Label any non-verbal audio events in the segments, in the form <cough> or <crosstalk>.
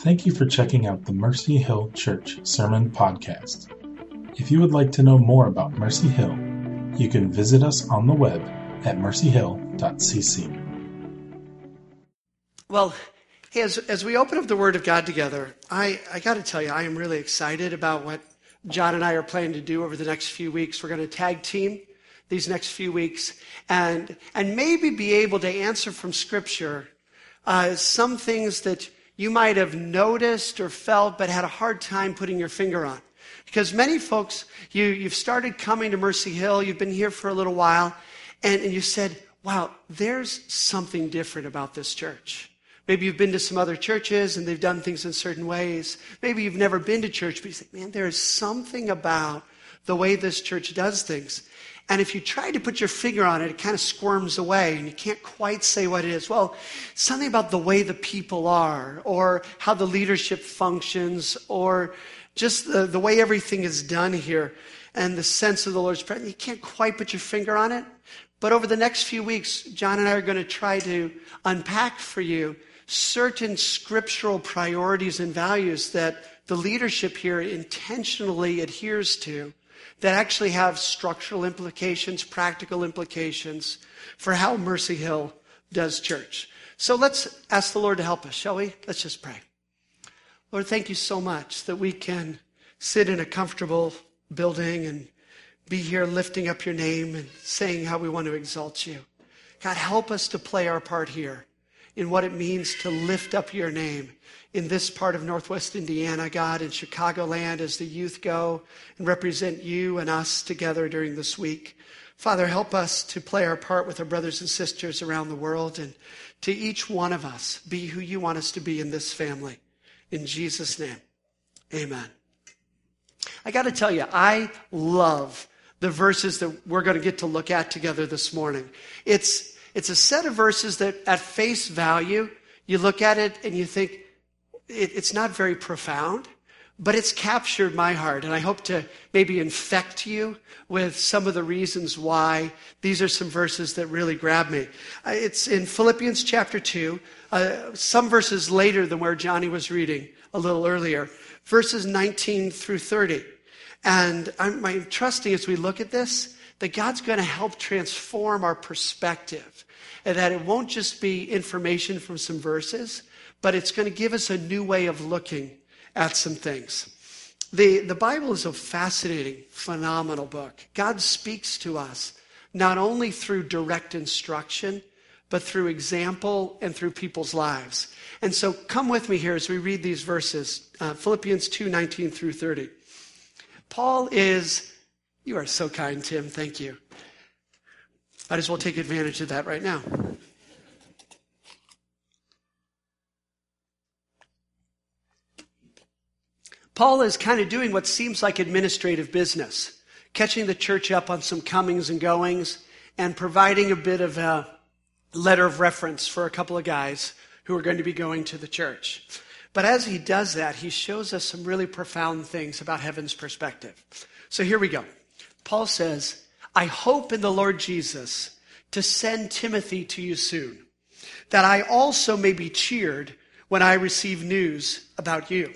Thank you for checking out the Mercy Hill Church Sermon Podcast. If you would like to know more about Mercy Hill, you can visit us on the web at mercyhill.cc. Well, as, as we open up the Word of God together, I, I got to tell you, I am really excited about what John and I are planning to do over the next few weeks. We're going to tag team these next few weeks and, and maybe be able to answer from Scripture uh, some things that you might have noticed or felt but had a hard time putting your finger on. Because many folks, you, you've started coming to Mercy Hill, you've been here for a little while, and, and you said, wow, there's something different about this church. Maybe you've been to some other churches and they've done things in certain ways. Maybe you've never been to church, but you say, man, there is something about the way this church does things. And if you try to put your finger on it, it kind of squirms away and you can't quite say what it is. Well, something about the way the people are, or how the leadership functions, or just the, the way everything is done here, and the sense of the Lord's presence. You can't quite put your finger on it. But over the next few weeks, John and I are going to try to unpack for you certain scriptural priorities and values that the leadership here intentionally adheres to that actually have structural implications, practical implications for how Mercy Hill does church. So let's ask the Lord to help us, shall we? Let's just pray. Lord, thank you so much that we can sit in a comfortable building and be here lifting up your name and saying how we want to exalt you. God, help us to play our part here in what it means to lift up your name in this part of Northwest Indiana, God, in Chicagoland, as the youth go and represent you and us together during this week. Father, help us to play our part with our brothers and sisters around the world and to each one of us be who you want us to be in this family. In Jesus' name, amen. I got to tell you, I love the verses that we're going to get to look at together this morning. It's, it's a set of verses that at face value, you look at it and you think, it, it's not very profound, but it's captured my heart. And I hope to maybe infect you with some of the reasons why these are some verses that really grab me. Uh, it's in Philippians chapter 2, uh, some verses later than where Johnny was reading a little earlier, verses 19 through 30. And I'm, I'm trusting as we look at this that God's going to help transform our perspective and that it won't just be information from some verses, but it's going to give us a new way of looking at some things. The, the Bible is a fascinating, phenomenal book. God speaks to us not only through direct instruction, but through example and through people's lives. And so come with me here as we read these verses uh, Philippians 2 19 through 30. Paul is, you are so kind, Tim. Thank you. Might as well take advantage of that right now. Paul is kind of doing what seems like administrative business, catching the church up on some comings and goings and providing a bit of a letter of reference for a couple of guys who are going to be going to the church. But as he does that, he shows us some really profound things about heaven's perspective. So here we go. Paul says, I hope in the Lord Jesus to send Timothy to you soon, that I also may be cheered when I receive news about you.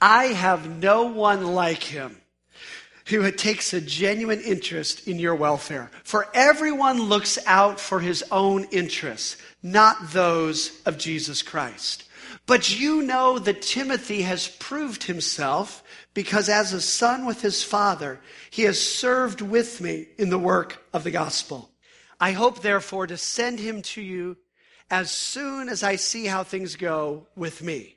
I have no one like him who takes a genuine interest in your welfare. For everyone looks out for his own interests, not those of Jesus Christ. But you know that Timothy has proved himself because as a son with his father, he has served with me in the work of the gospel. I hope, therefore, to send him to you as soon as I see how things go with me.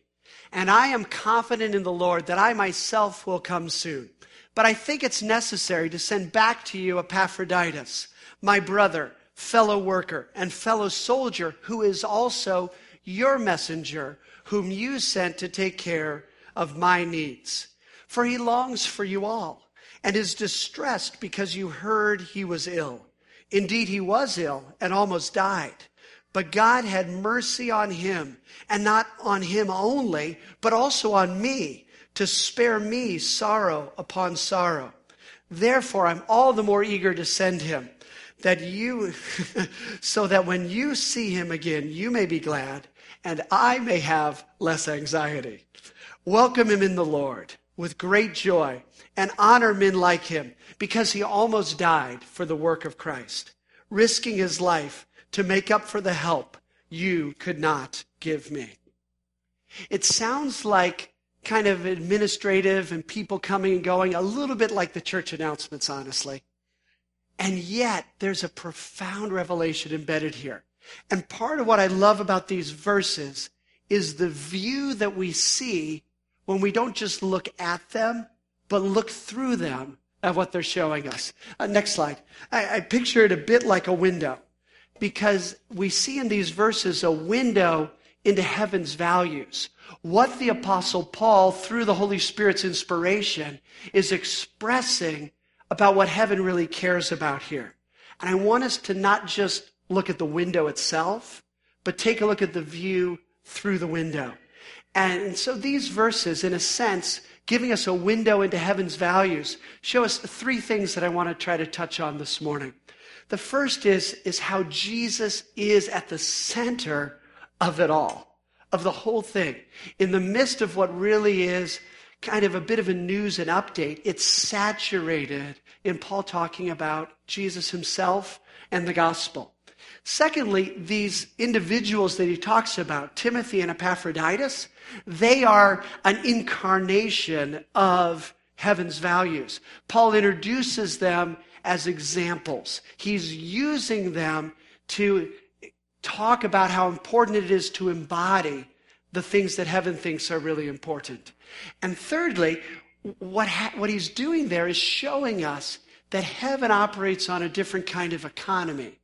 And I am confident in the Lord that I myself will come soon. But I think it's necessary to send back to you Epaphroditus, my brother, fellow worker, and fellow soldier, who is also your messenger, whom you sent to take care of my needs. For he longs for you all and is distressed because you heard he was ill. Indeed, he was ill and almost died. But God had mercy on him, and not on him only, but also on me, to spare me sorrow upon sorrow. Therefore, I'm all the more eager to send him, that you, <laughs> so that when you see him again, you may be glad, and I may have less anxiety. Welcome him in the Lord with great joy and honor men like him because he almost died for the work of Christ, risking his life to make up for the help you could not give me. It sounds like kind of administrative and people coming and going, a little bit like the church announcements, honestly. And yet, there's a profound revelation embedded here. And part of what I love about these verses is the view that we see when we don't just look at them, but look through them at what they're showing us. Uh, next slide. I, I picture it a bit like a window because we see in these verses a window into heaven's values. What the apostle Paul, through the Holy Spirit's inspiration, is expressing about what heaven really cares about here. And I want us to not just look at the window itself, but take a look at the view through the window. And so these verses, in a sense, giving us a window into heaven's values, show us three things that I want to try to touch on this morning. The first is, is how Jesus is at the center of it all, of the whole thing. In the midst of what really is kind of a bit of a news and update, it's saturated in Paul talking about Jesus himself and the gospel. Secondly, these individuals that he talks about, Timothy and Epaphroditus, they are an incarnation of heaven's values. Paul introduces them as examples. He's using them to talk about how important it is to embody the things that heaven thinks are really important. And thirdly, what, ha- what he's doing there is showing us that heaven operates on a different kind of economy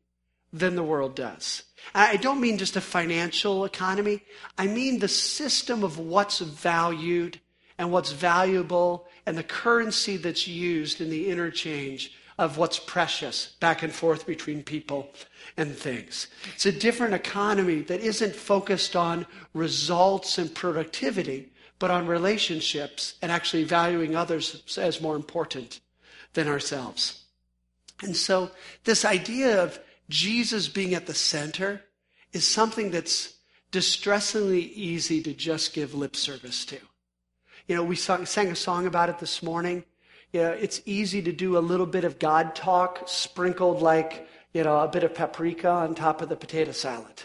than the world does. I don't mean just a financial economy. I mean the system of what's valued and what's valuable and the currency that's used in the interchange of what's precious back and forth between people and things. It's a different economy that isn't focused on results and productivity, but on relationships and actually valuing others as more important than ourselves. And so this idea of Jesus being at the center is something that's distressingly easy to just give lip service to. You know, we sang, a song about it this morning. You know, it's easy to do a little bit of God talk sprinkled like, you know, a bit of paprika on top of the potato salad.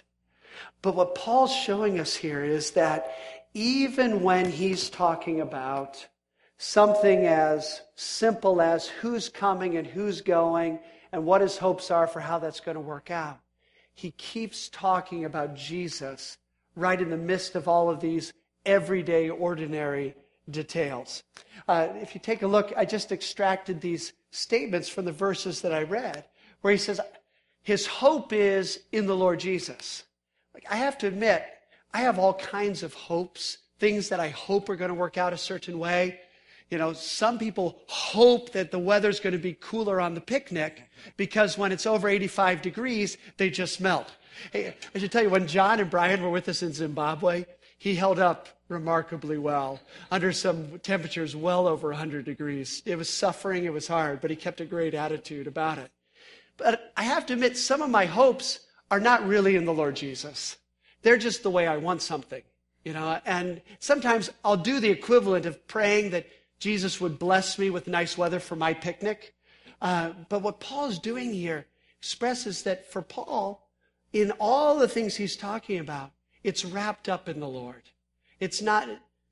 But what Paul's showing us here is that even when he's talking about something as simple as who's coming and who's going and what his hopes are for how that's going to work out. He keeps talking about Jesus right in the midst of all of these everyday, ordinary details. Uh, if you take a look, I just extracted these statements from the verses that I read, where he says, His hope is in the Lord Jesus. Like, I have to admit, I have all kinds of hopes, things that I hope are going to work out a certain way. You know, some people hope that the weather's going to be cooler on the picnic because when it's over 85 degrees, they just melt. Hey, I should tell you, when John and Brian were with us in Zimbabwe, he held up remarkably well under some temperatures well over 100 degrees. It was suffering, it was hard, but he kept a great attitude about it. But I have to admit, some of my hopes are not really in the Lord Jesus. They're just the way I want something, you know. And sometimes I'll do the equivalent of praying that Jesus would bless me with nice weather for my picnic. Uh, but what Paul's doing here expresses that for Paul, in all the things he's talking about, it's wrapped up in the Lord. It's not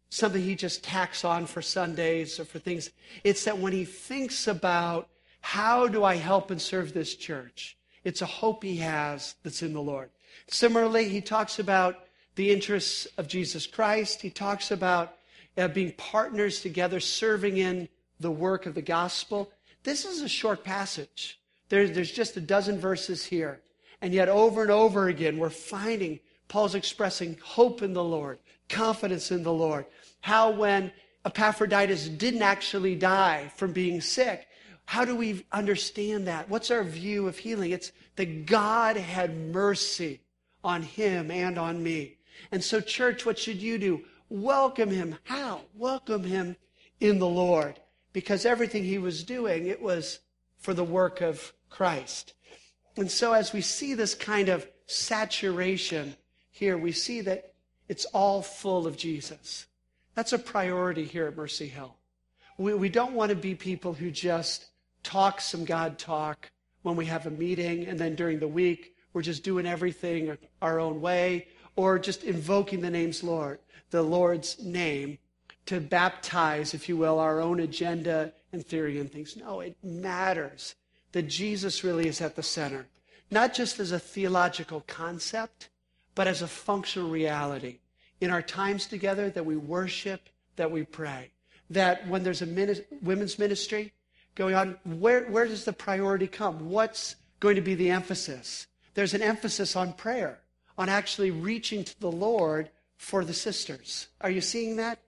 something he just tacks on for Sundays or for things. It's that when he thinks about how do I help and serve this church, it's a hope he has that's in the Lord. Similarly, he talks about the interests of Jesus Christ. He talks about uh, being partners together, serving in the work of the gospel. This is a short passage. There, there's just a dozen verses here. And yet, over and over again, we're finding Paul's expressing hope in the Lord, confidence in the Lord. How, when Epaphroditus didn't actually die from being sick, how do we understand that? What's our view of healing? It's that God had mercy on him and on me. And so, church, what should you do? Welcome him. How? Welcome him in the Lord. Because everything he was doing, it was for the work of Christ. And so as we see this kind of saturation here, we see that it's all full of Jesus. That's a priority here at Mercy Hill. We, we don't want to be people who just talk some God talk when we have a meeting and then during the week we're just doing everything our own way or just invoking the name's Lord, the Lord's name to baptize, if you will, our own agenda and theory and things. No, it matters that Jesus really is at the center, not just as a theological concept, but as a functional reality in our times together that we worship, that we pray. That when there's a women's ministry going on, where, where does the priority come? What's going to be the emphasis? There's an emphasis on prayer, on actually reaching to the Lord for the sisters. Are you seeing that?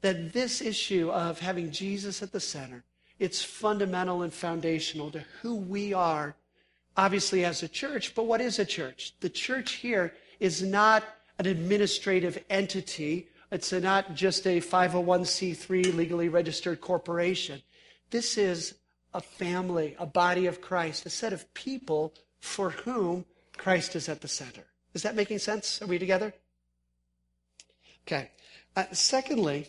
That this issue of having Jesus at the center, it's fundamental and foundational to who we are, obviously as a church. But what is a church? The church here is not an administrative entity. It's not just a 501c3 legally registered corporation. This is a family, a body of Christ, a set of people for whom Christ is at the center. Is that making sense? Are we together? Okay. Uh, secondly,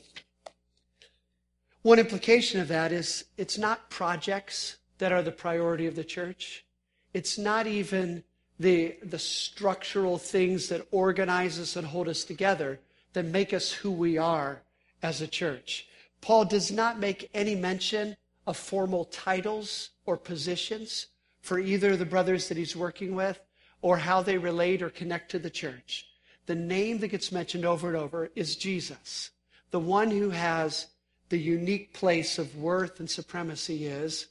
one implication of that is it's not projects that are the priority of the church. It's not even the, the structural things that organize us and hold us together that make us who we are as a church. Paul does not make any mention of formal titles or positions for either of the brothers that he's working with or how they relate or connect to the church. The name that gets mentioned over and over is Jesus. The one who has the unique place of worth and supremacy is,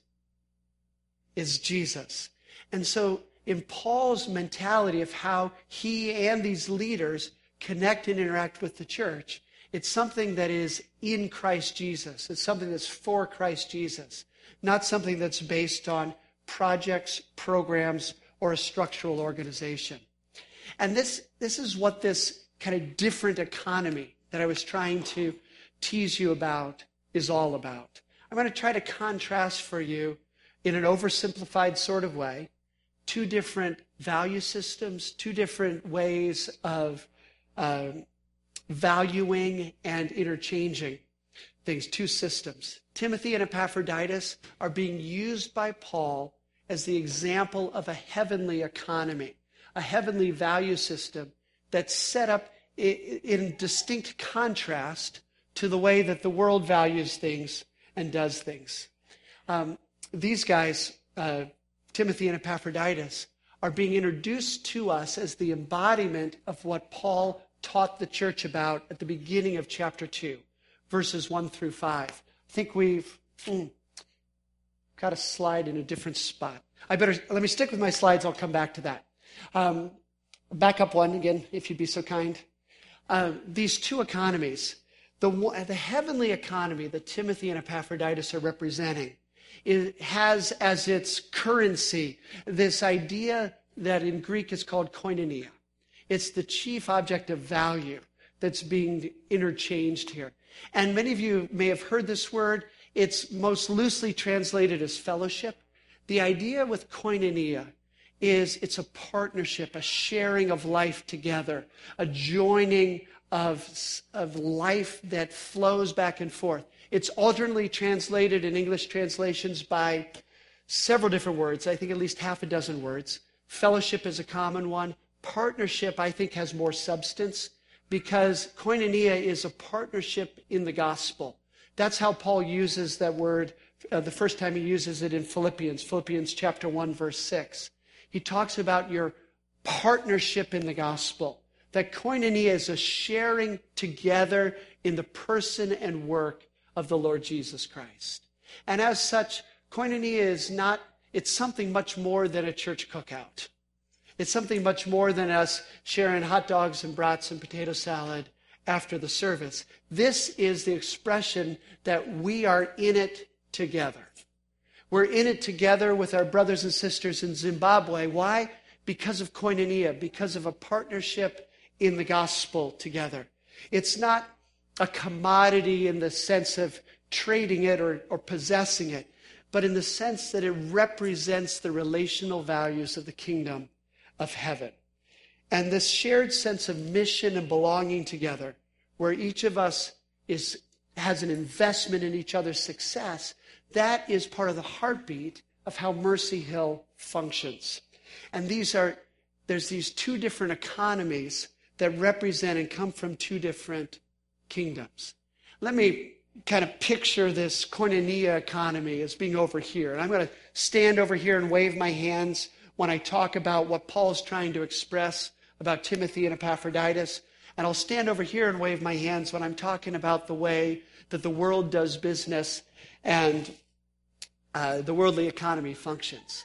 is Jesus. And so in Paul's mentality of how he and these leaders connect and interact with the church. It's something that is in Christ Jesus. It's something that's for Christ Jesus, not something that's based on projects, programs, or a structural organization. And this, this is what this kind of different economy that I was trying to tease you about is all about. I'm going to try to contrast for you in an oversimplified sort of way two different value systems, two different ways of uh, valuing and interchanging things, two systems. Timothy and Epaphroditus are being used by Paul as the example of a heavenly economy, a heavenly value system that's set up in distinct contrast to the way that the world values things and does things. Um, these guys, uh, Timothy and Epaphroditus, are being introduced to us as the embodiment of what Paul taught the church about at the beginning of chapter 2, verses 1 through 5. I think we've mm, got a slide in a different spot. I better, let me stick with my slides, I'll come back to that. Um, back up one again, if you'd be so kind. Uh, these two economies, the, the heavenly economy that Timothy and Epaphroditus are representing, it has as its currency this idea that in Greek is called koinonia. It's the chief object of value that's being interchanged here. And many of you may have heard this word. It's most loosely translated as fellowship. The idea with koinonia is it's a partnership, a sharing of life together, a joining of, of life that flows back and forth. It's alternately translated in English translations by several different words, I think at least half a dozen words. Fellowship is a common one. Partnership, I think, has more substance because koinonia is a partnership in the gospel. That's how Paul uses that word uh, the first time he uses it in Philippians, Philippians chapter 1, verse 6. He talks about your partnership in the gospel. That koinonia is a sharing together in the person and work of the Lord Jesus Christ. And as such, koinonia is not, it's something much more than a church cookout. It's something much more than us sharing hot dogs and brats and potato salad after the service. This is the expression that we are in it together. We're in it together with our brothers and sisters in Zimbabwe. Why? Because of koinonia, because of a partnership in the gospel together. It's not a commodity in the sense of trading it or, or possessing it, but in the sense that it represents the relational values of the kingdom of heaven. And this shared sense of mission and belonging together, where each of us is, has an investment in each other's success, that is part of the heartbeat of how Mercy Hill functions. And these are, there's these two different economies that represent and come from two different kingdoms. Let me kind of picture this koinonia economy as being over here. And I'm going to stand over here and wave my hands when I talk about what Paul is trying to express about Timothy and Epaphroditus. And I'll stand over here and wave my hands when I'm talking about the way that the world does business and uh, the worldly economy functions.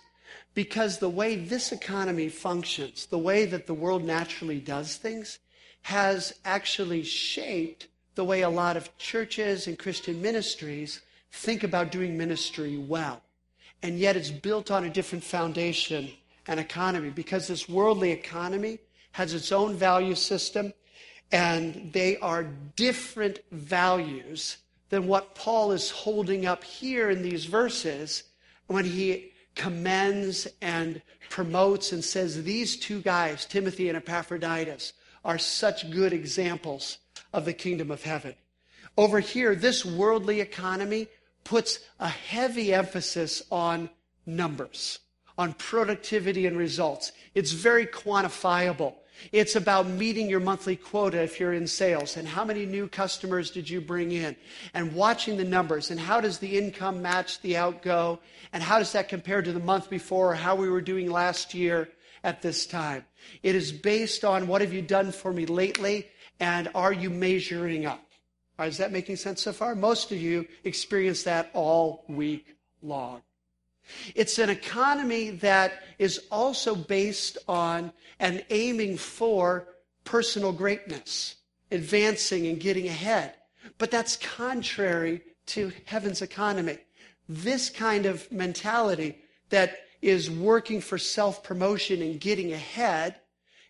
Because the way this economy functions, the way that the world naturally does things, has actually shaped the way a lot of churches and Christian ministries think about doing ministry well. And yet it's built on a different foundation and economy because this worldly economy has its own value system and they are different values than what Paul is holding up here in these verses when he commends and promotes and says these two guys, Timothy and Epaphroditus, are such good examples of the kingdom of heaven. Over here, this worldly economy puts a heavy emphasis on numbers, on productivity and results. It's very quantifiable. It's about meeting your monthly quota if you're in sales and how many new customers did you bring in and watching the numbers and how does the income match the outgo and how does that compare to the month before or how we were doing last year at this time. It is based on what have you done for me lately and are you measuring up? Right, is that making sense so far? Most of you experience that all week long. It's an economy that is also based on and aiming for personal greatness, advancing and getting ahead. But that's contrary to heaven's economy. This kind of mentality that is working for self promotion and getting ahead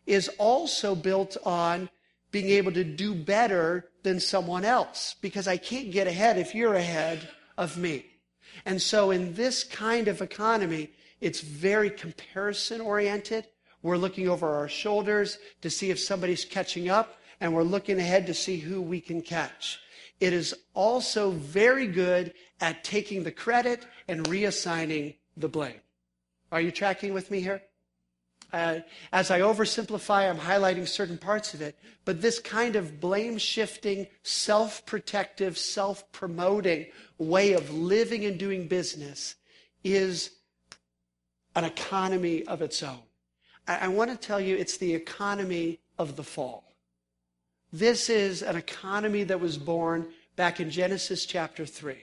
is also built on being able to do better than someone else because I can't get ahead if you're ahead of me. And so in this kind of economy, it's very comparison oriented. We're looking over our shoulders to see if somebody's catching up, and we're looking ahead to see who we can catch. It is also very good at taking the credit and reassigning the blame. Are you tracking with me here? Uh, as I oversimplify, I'm highlighting certain parts of it, but this kind of blame shifting, self protective, self promoting way of living and doing business is an economy of its own. I, I want to tell you it's the economy of the fall. This is an economy that was born back in Genesis chapter 3.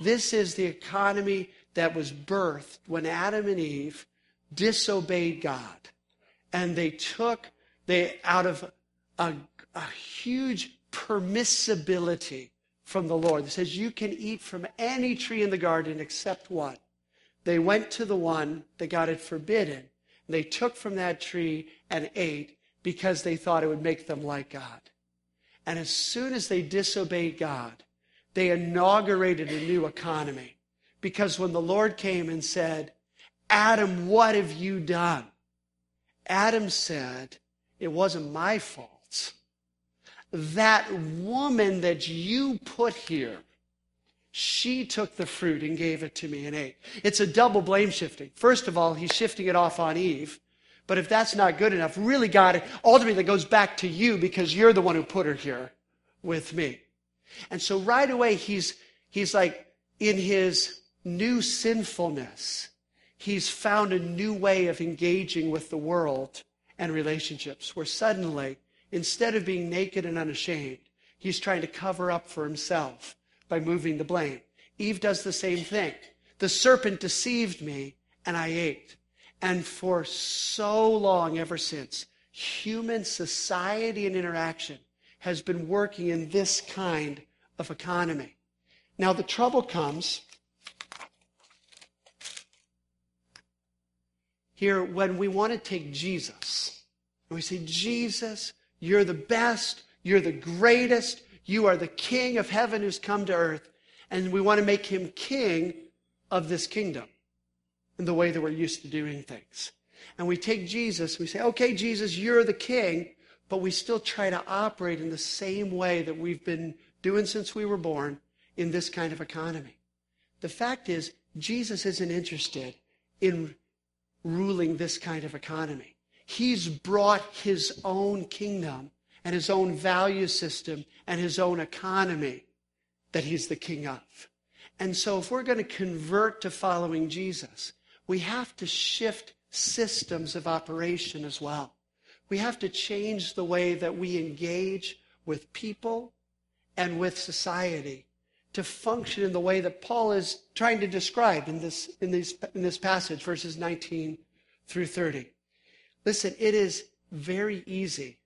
This is the economy that was birthed when Adam and Eve disobeyed God. And they took, they, out of a, a huge permissibility from the Lord that says you can eat from any tree in the garden except one. They went to the one that God had forbidden. They took from that tree and ate because they thought it would make them like God. And as soon as they disobeyed God, they inaugurated a new economy. Because when the Lord came and said, Adam, what have you done? Adam said, It wasn't my fault. That woman that you put here, she took the fruit and gave it to me and ate. It's a double blame shifting. First of all, he's shifting it off on Eve. But if that's not good enough, really, God, ultimately, goes back to you because you're the one who put her here with me. And so right away, he's, he's like in his new sinfulness he's found a new way of engaging with the world and relationships where suddenly, instead of being naked and unashamed, he's trying to cover up for himself by moving the blame. Eve does the same thing. The serpent deceived me and I ate. And for so long, ever since, human society and interaction has been working in this kind of economy. Now, the trouble comes here when we want to take Jesus and we say, Jesus, you're the best, you're the greatest, you are the King of heaven who's come to earth, and we want to make him king of this kingdom in the way that we're used to doing things. And we take Jesus, we say, okay, Jesus, you're the king, but we still try to operate in the same way that we've been doing since we were born in this kind of economy. The fact is, Jesus isn't interested in ruling this kind of economy. He's brought his own kingdom and his own value system and his own economy that he's the king of. And so if we're going to convert to following Jesus, we have to shift systems of operation as well. We have to change the way that we engage with people and with society to function in the way that Paul is trying to describe in this, in this, in this passage, verses 19 through 30. Listen, it is very easy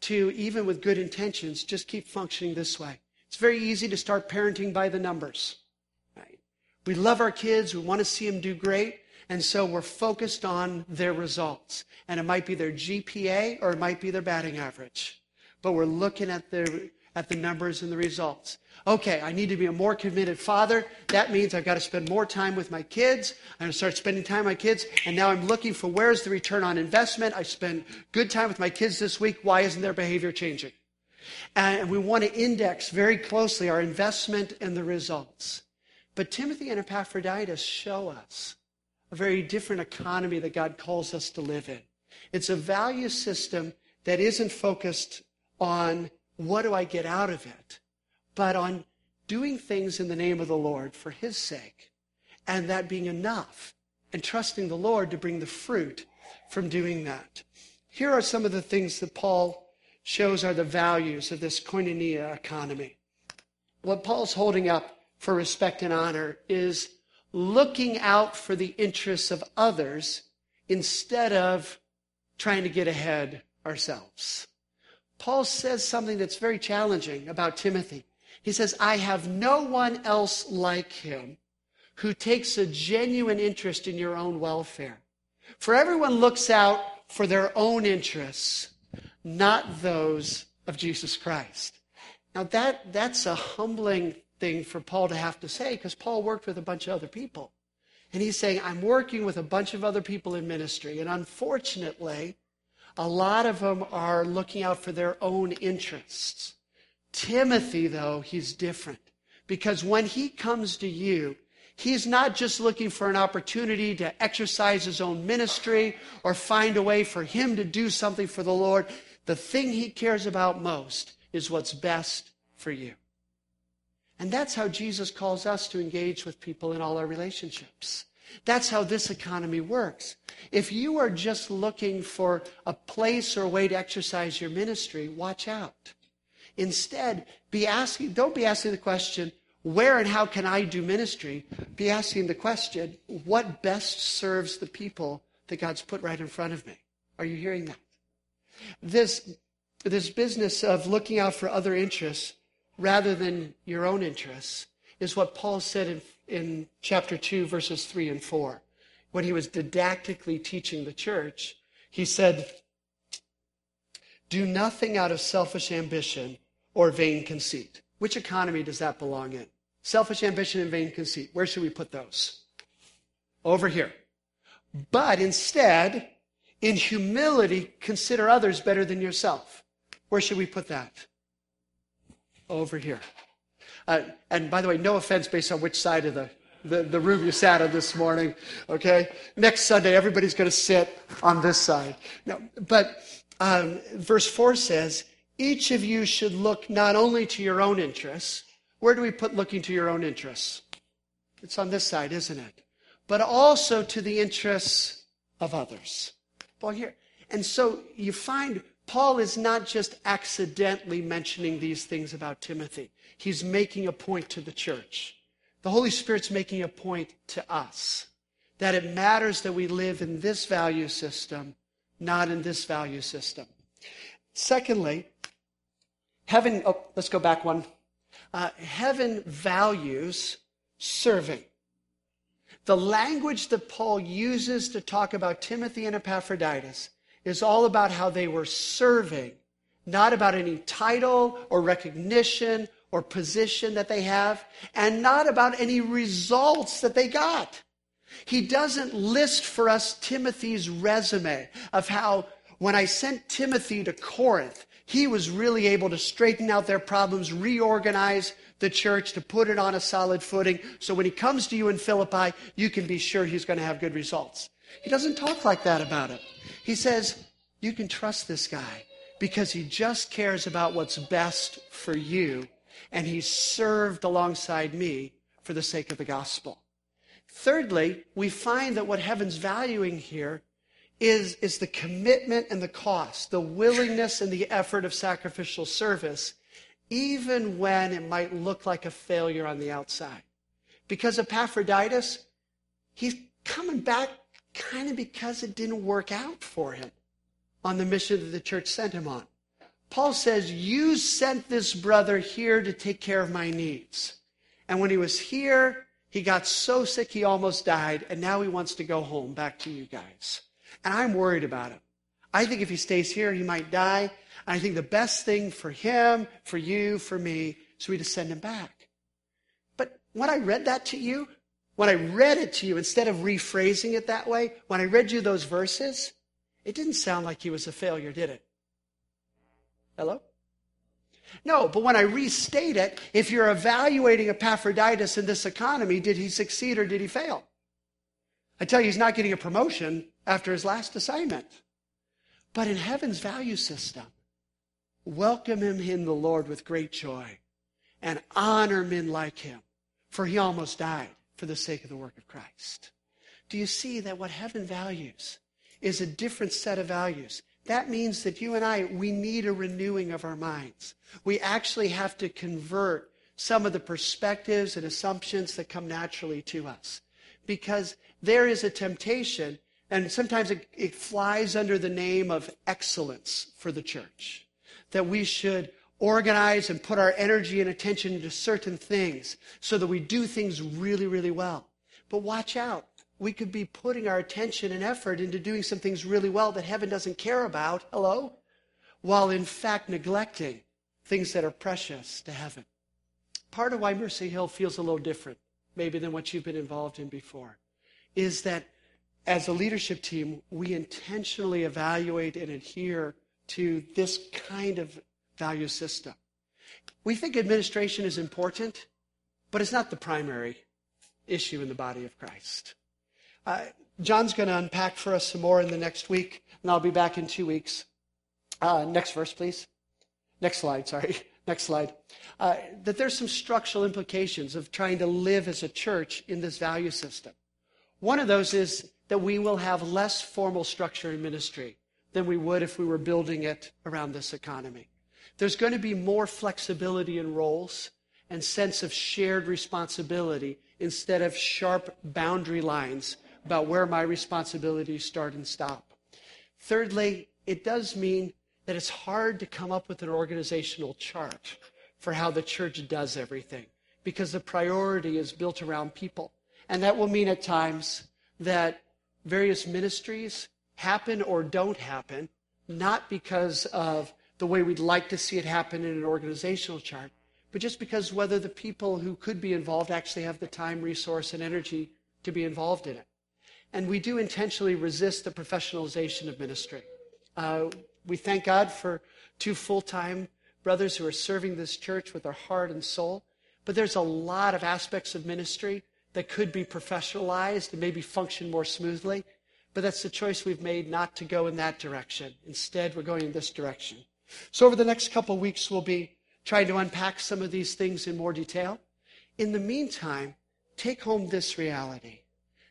to, even with good intentions, just keep functioning this way. It's very easy to start parenting by the numbers. Right? We love our kids, we want to see them do great, and so we're focused on their results. And it might be their GPA or it might be their batting average. But we're looking at their at the numbers and the results. Okay, I need to be a more committed father. That means I've got to spend more time with my kids. I'm going to start spending time with my kids. And now I'm looking for where's the return on investment. I spend good time with my kids this week. Why isn't their behavior changing? And we want to index very closely our investment and the results. But Timothy and Epaphroditus show us a very different economy that God calls us to live in. It's a value system that isn't focused on what do I get out of it? But on doing things in the name of the Lord for his sake, and that being enough, and trusting the Lord to bring the fruit from doing that. Here are some of the things that Paul shows are the values of this koinonia economy. What Paul's holding up for respect and honor is looking out for the interests of others instead of trying to get ahead ourselves. Paul says something that's very challenging about Timothy. He says, I have no one else like him who takes a genuine interest in your own welfare. For everyone looks out for their own interests, not those of Jesus Christ. Now that, that's a humbling thing for Paul to have to say because Paul worked with a bunch of other people. And he's saying, I'm working with a bunch of other people in ministry. And unfortunately, a lot of them are looking out for their own interests. Timothy, though, he's different because when he comes to you, he's not just looking for an opportunity to exercise his own ministry or find a way for him to do something for the Lord. The thing he cares about most is what's best for you. And that's how Jesus calls us to engage with people in all our relationships. That's how this economy works. If you are just looking for a place or a way to exercise your ministry, watch out. Instead, be asking, don't be asking the question, where and how can I do ministry? Be asking the question, what best serves the people that God's put right in front of me? Are you hearing that? This, this business of looking out for other interests rather than your own interests is what Paul said in in chapter 2, verses 3 and 4. When he was didactically teaching the church, he said, Do nothing out of selfish ambition or vain conceit. Which economy does that belong in? Selfish ambition and vain conceit. Where should we put those? Over here. But instead, in humility, consider others better than yourself. Where should we put that? Over here. Uh, and by the way, no offense based on which side of the, the, the room you sat on this morning, okay? Next Sunday, everybody's going to sit on this side. No, but um, verse 4 says, each of you should look not only to your own interests. Where do we put looking to your own interests? It's on this side, isn't it? But also to the interests of others. Well, here. And so you find Paul is not just accidentally mentioning these things about Timothy he's making a point to the church. The Holy Spirit's making a point to us that it matters that we live in this value system, not in this value system. Secondly, heaven, oh, let's go back one. Uh, heaven values serving. The language that Paul uses to talk about Timothy and Epaphroditus is all about how they were serving, not about any title or recognition or position that they have, and not about any results that they got. He doesn't list for us Timothy's resume of how when I sent Timothy to Corinth, he was really able to straighten out their problems, reorganize the church, to put it on a solid footing. So when he comes to you in Philippi, you can be sure he's going to have good results. He doesn't talk like that about it. He says, you can trust this guy because he just cares about what's best for you and he's served alongside me for the sake of the gospel. Thirdly, we find that what heaven's valuing here is, is the commitment and the cost, the willingness and the effort of sacrificial service, even when it might look like a failure on the outside. Because Epaphroditus, he's coming back kind of because it didn't work out for him on the mission that the church sent him on. Paul says, You sent this brother here to take care of my needs. And when he was here, he got so sick he almost died, and now he wants to go home back to you guys. And I'm worried about him. I think if he stays here, he might die. And I think the best thing for him, for you, for me, is we to send him back. But when I read that to you, when I read it to you, instead of rephrasing it that way, when I read you those verses, it didn't sound like he was a failure, did it? Hello? No, but when I restate it, if you're evaluating Epaphroditus in this economy, did he succeed or did he fail? I tell you, he's not getting a promotion after his last assignment. But in heaven's value system, welcome him in the Lord with great joy and honor men like him, for he almost died for the sake of the work of Christ. Do you see that what heaven values is a different set of values? That means that you and I, we need a renewing of our minds. We actually have to convert some of the perspectives and assumptions that come naturally to us. Because there is a temptation, and sometimes it, it flies under the name of excellence for the church, that we should organize and put our energy and attention into certain things so that we do things really, really well. But watch out we could be putting our attention and effort into doing some things really well that heaven doesn't care about. Hello? While in fact neglecting things that are precious to heaven. Part of why Mercy Hill feels a little different, maybe than what you've been involved in before, is that as a leadership team, we intentionally evaluate and adhere to this kind of value system. We think administration is important, but it's not the primary issue in the body of Christ. Uh, John's going to unpack for us some more in the next week, and I'll be back in two weeks. Uh, next verse, please. Next slide, sorry. <laughs> Next slide. Uh, that there's some structural implications of trying to live as a church in this value system. One of those is that we will have less formal structure in ministry than we would if we were building it around this economy. There's going to be more flexibility in roles and sense of shared responsibility instead of sharp boundary lines about where my responsibilities start and stop. Thirdly, it does mean that it's hard to come up with an organizational chart for how the church does everything because the priority is built around people. And that will mean at times that various ministries happen or don't happen, not because of the way we'd like to see it happen in an organizational chart, but just because whether the people who could be involved actually have the time, resource, and energy to be involved in it. And we do intentionally resist the professionalization of ministry. Uh, we thank God for two full time brothers who are serving this church with their heart and soul. But there's a lot of aspects of ministry that could be professionalized and maybe function more smoothly. But that's the choice we've made not to go in that direction. Instead, we're going in this direction. So over the next couple weeks, we'll be trying to unpack some of these things in more detail. In the meantime, take home this reality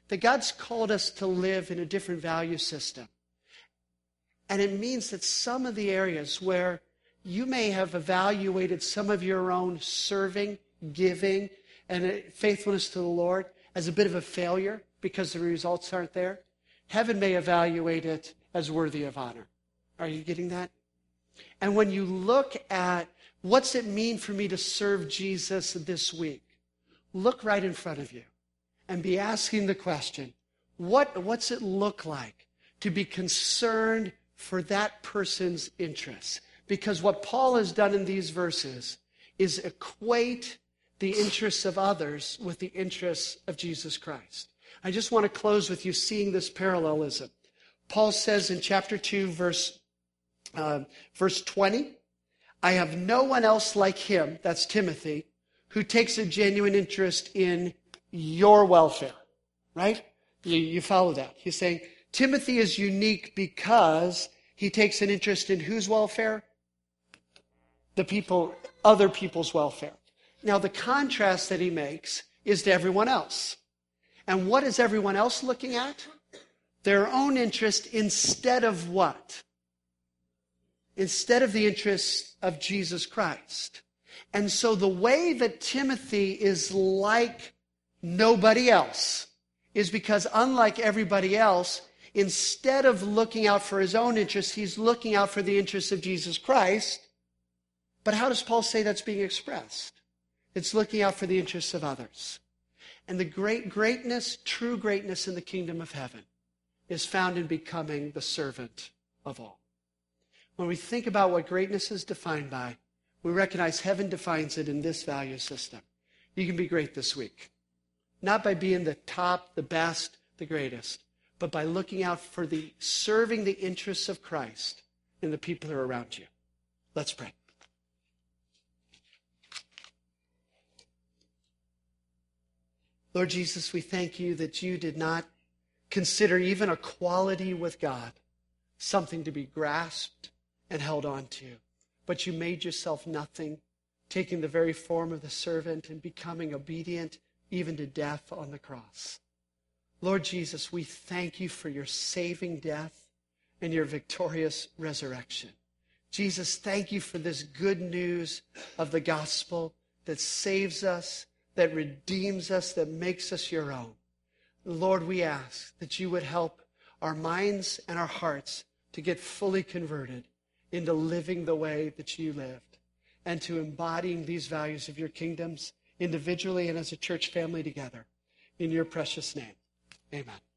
that God's called us to live in a different value system. And it means that some of the areas where you may have evaluated some of your own serving, giving, and faithfulness to the Lord as a bit of a failure because the results aren't there, heaven may evaluate it as worthy of honor. Are you getting that? And when you look at what's it mean for me to serve Jesus this week, look right in front of you and be asking the question what, what's it look like to be concerned for that person's interests? Because what Paul has done in these verses is equate the interests of others with the interests of Jesus Christ. I just want to close with you seeing this parallelism. Paul says in chapter 2, verse, uh, verse 20, I have no one else like him, that's Timothy, who takes a genuine interest in your welfare, right? You, you follow that. He's saying Timothy is unique because he takes an interest in whose welfare? The people, other people's welfare. Now, the contrast that he makes is to everyone else. And what is everyone else looking at? Their own interest instead of what? Instead of the interest of Jesus Christ. And so the way that Timothy is like nobody else is because, unlike everybody else, instead of looking out for his own interests, he's looking out for the interests of Jesus Christ. But how does Paul say that's being expressed? It's looking out for the interests of others. And the great greatness, true greatness in the kingdom of heaven is found in becoming the servant of all. When we think about what greatness is defined by, we recognize heaven defines it in this value system. You can be great this week. Not by being the top, the best, the greatest, but by looking out for the serving the interests of Christ in the people who are around you. Let's pray. Lord Jesus, we thank you that you did not consider even equality with God something to be grasped and held on to, but you made yourself nothing, taking the very form of the servant and becoming obedient even to death on the cross. Lord Jesus, we thank you for your saving death and your victorious resurrection. Jesus, thank you for this good news of the gospel that saves us that redeems us, that makes us your own. Lord, we ask that you would help our minds and our hearts to get fully converted into living the way that you lived and to embodying these values of your kingdoms individually and as a church family together. In your precious name, amen.